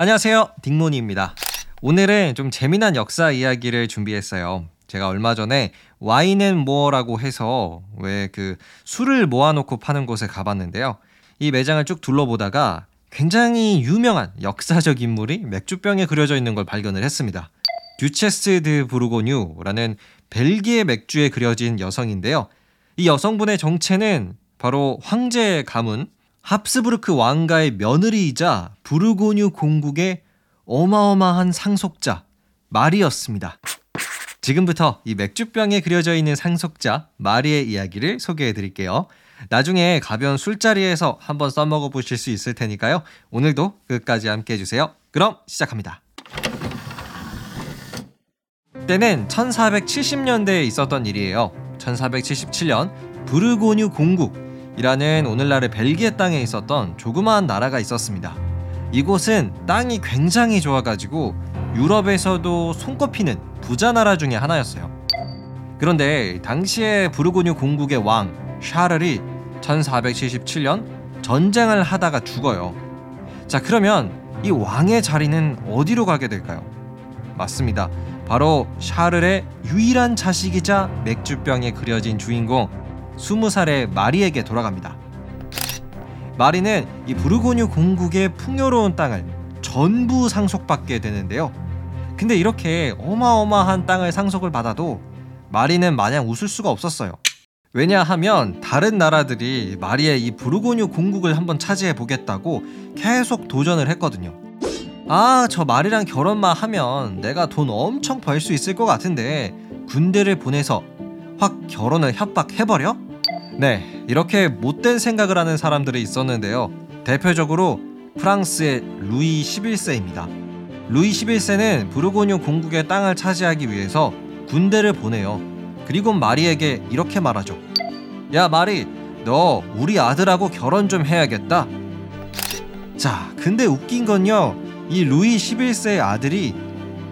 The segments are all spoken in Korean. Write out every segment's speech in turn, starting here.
안녕하세요. 딩모니입니다. 오늘은 좀 재미난 역사 이야기를 준비했어요. 제가 얼마 전에 와인앤 모어라고 해서 왜 그 술을 모아놓고 파는 곳에 가봤는데요. 이 매장을 쭉 둘러보다가 굉장히 유명한 역사적 인물이 맥주병에 그려져 있는 걸 발견을 했습니다. 듀체스 드 부르고뉴라는 벨기에 맥주에 그려진 여성인데요. 이 여성분의 정체는 바로 황제 가문 합스부르크 왕가의 며느리이자 부르고뉴 공국의 어마어마한 상속자 마리였습니다. 지금부터 이 맥주병에 그려져 있는 상속자 마리의 이야기를 소개해 드릴게요. 나중에 가벼운 술자리에서 한번 써먹어 보실 수 있을 테니까요. 오늘도 끝까지 함께 해주세요. 그럼 시작합니다. 때는 1470년대에 있었던 일이에요. 1477년 부르고뉴 공국 이라는 오늘날의 벨기에 땅에 있었던 조그마한 나라가 있었습니다. 이곳은 땅이 굉장히 좋아가지고 유럽에서도 손꼽히는 부자 나라 중에 하나였어요. 그런데 당시에 부르고뉴 공국의 왕 샤를이 1477년 전쟁을 하다가 죽어요. 자, 그러면 이 왕의 자리는 어디로 가게 될까요? 맞습니다. 바로 샤를의 유일한 자식이자 맥주병에 그려진 주인공 20살의 마리에게 돌아갑니다. 마리는 이 부르고뉴 공국의 풍요로운 땅을 전부 상속받게 되는데요. 근데 이렇게 어마어마한 땅을 상속을 받아도 마리는 마냥 웃을 수가 없었어요. 왜냐하면 다른 나라들이 마리의 이 부르고뉴 공국을 한번 차지해 보겠다고 계속 도전을 했거든요. 아, 저 마리랑 결혼만 하면 내가 돈 엄청 벌 수 있을 것 같은데 군대를 보내서 확 결혼을 협박해버려? 네, 이렇게 못된 생각을 하는 사람들이 있었는데요. 대표적으로 프랑스의 루이 11세입니다. 루이 11세는 부르고뉴 공국의 땅을 차지하기 위해서 군대를 보내요. 그리고 마리에게 이렇게 말하죠. 야, 마리, 너 우리 아들하고 결혼 좀 해야겠다. 자, 근데 웃긴 건요. 이 루이 11세의 아들이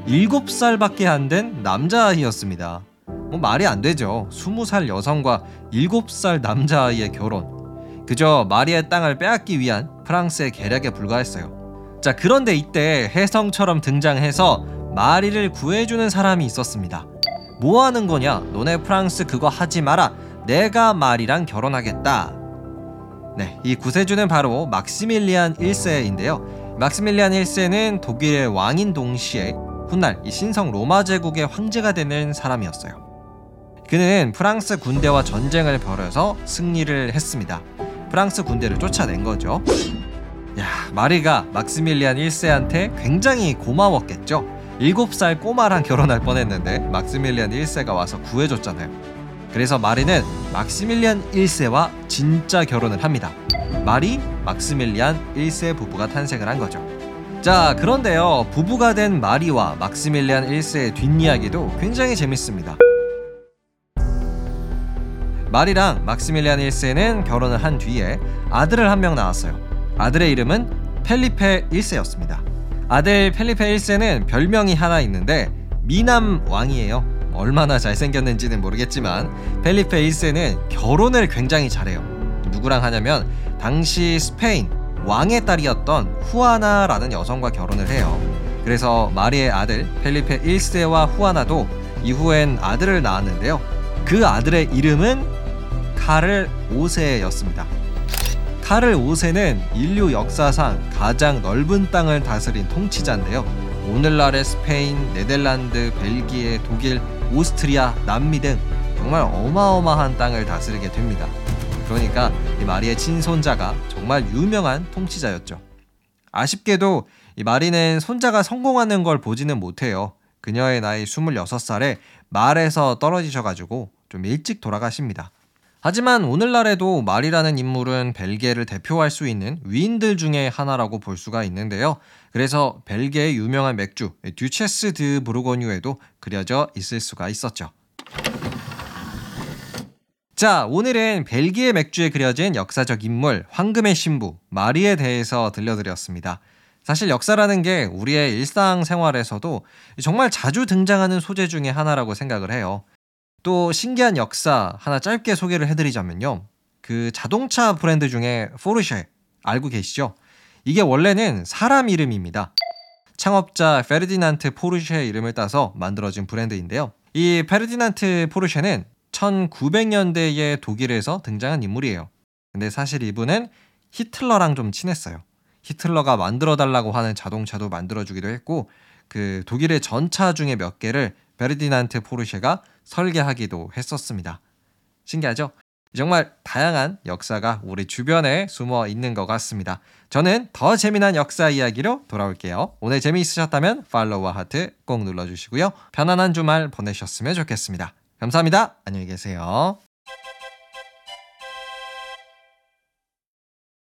7살밖에 안 된 남자아이였습니다. 뭐 말이 안 되죠. 20살 여성과 7살 남자아이의 결혼. 그저 마리의 땅을 빼앗기 위한 프랑스의 계략에 불과했어요. 자, 그런데 이때 혜성처럼 등장해서 마리를 구해주는 사람이 있었습니다. 뭐 하는 거냐? 너네 프랑스 그거 하지 마라. 내가 마리랑 결혼하겠다. 네, 이 구세주는 바로 막시밀리안 1세인데요. 막시밀리안 1세는 독일의 왕인 동시에 훗날 이 신성 로마 제국의 황제가 되는 사람이었어요. 그는 프랑스 군대와 전쟁을 벌여서 승리를 했습니다. 프랑스 군대를 쫓아낸 거죠. 야, 마리가 막시밀리안 1세한테 굉장히 고마웠겠죠. 7살 꼬마랑 결혼할 뻔했는데 막시밀리안 1세가 와서 구해줬잖아요. 그래서 마리는 막시밀리안 1세와 진짜 결혼을 합니다. 마리, 막시밀리안 1세 부부가 탄생을 한 거죠. 자, 그런데요. 부부가 된 마리와 막시밀리안 1세의 뒷이야기도 굉장히 재밌습니다. 마리랑 막시밀리안 1세는 결혼을 한 뒤에 아들을 한 명 낳았어요. 아들의 이름은 펠리페 1세였습니다. 아들 펠리페 1세는 별명이 하나 있는데 미남 왕이에요. 얼마나 잘생겼는지는 모르겠지만 펠리페 1세는 결혼을 굉장히 잘해요. 누구랑 하냐면 당시 스페인 왕의 딸이었던 후아나라는 여성과 결혼을 해요. 그래서 마리의 아들 펠리페 1세와 후아나도 이후엔 아들을 낳았는데요. 그 아들의 이름은 카를 5세였습니다. 카를 5세는 인류 역사상 가장 넓은 땅을 다스린 통치자인데요. 오늘날의 스페인, 네덜란드, 벨기에, 독일, 오스트리아, 남미 등 정말 어마어마한 땅을 다스리게 됩니다. 그러니까 이 마리의 친손자가 정말 유명한 통치자였죠. 아쉽게도 이 마리는 손자가 성공하는 걸 보지는 못해요. 그녀의 나이 26살에 말에서 떨어지셔가지고 좀 일찍 돌아가십니다. 하지만 오늘날에도 말이라는 인물은 벨기에를 대표할 수 있는 위인들 중에 하나라고 볼 수가 있는데요. 그래서 벨기에의 유명한 맥주 듀체스 드 부르고뉴에도 그려져 있을 수가 있었죠. 자, 오늘은 벨기에 맥주에 그려진 역사적 인물 황금의 신부 마리에 대해서 들려드렸습니다. 사실 역사라는 게 우리의 일상생활에서도 정말 자주 등장하는 소재 중에 하나라고 생각을 해요. 또 신기한 역사 하나 짧게 소개를 해드리자면요. 그 자동차 브랜드 중에 포르쉐 알고 계시죠? 이게 원래는 사람 이름입니다. 창업자 페르디난트 포르쉐의 이름을 따서 만들어진 브랜드인데요. 이 페르디난트 포르쉐는 1900년대에 독일에서 등장한 인물이에요. 근데 사실 이분은 히틀러랑 좀 친했어요. 히틀러가 만들어 달라고 하는 자동차도 만들어 주기도 했고 그 독일의 전차 중에 몇 개를 페르디난트 포르쉐가 설계하기도 했었습니다. 신기하죠? 정말 다양한 역사가 우리 주변에 숨어 있는 것 같습니다. 저는 더 재미난 역사 이야기로 돌아올게요. 오늘 재미있으셨다면 팔로우와 하트 꼭 눌러주시고요. 편안한 주말 보내셨으면 좋겠습니다. 감사합니다. 안녕히 계세요.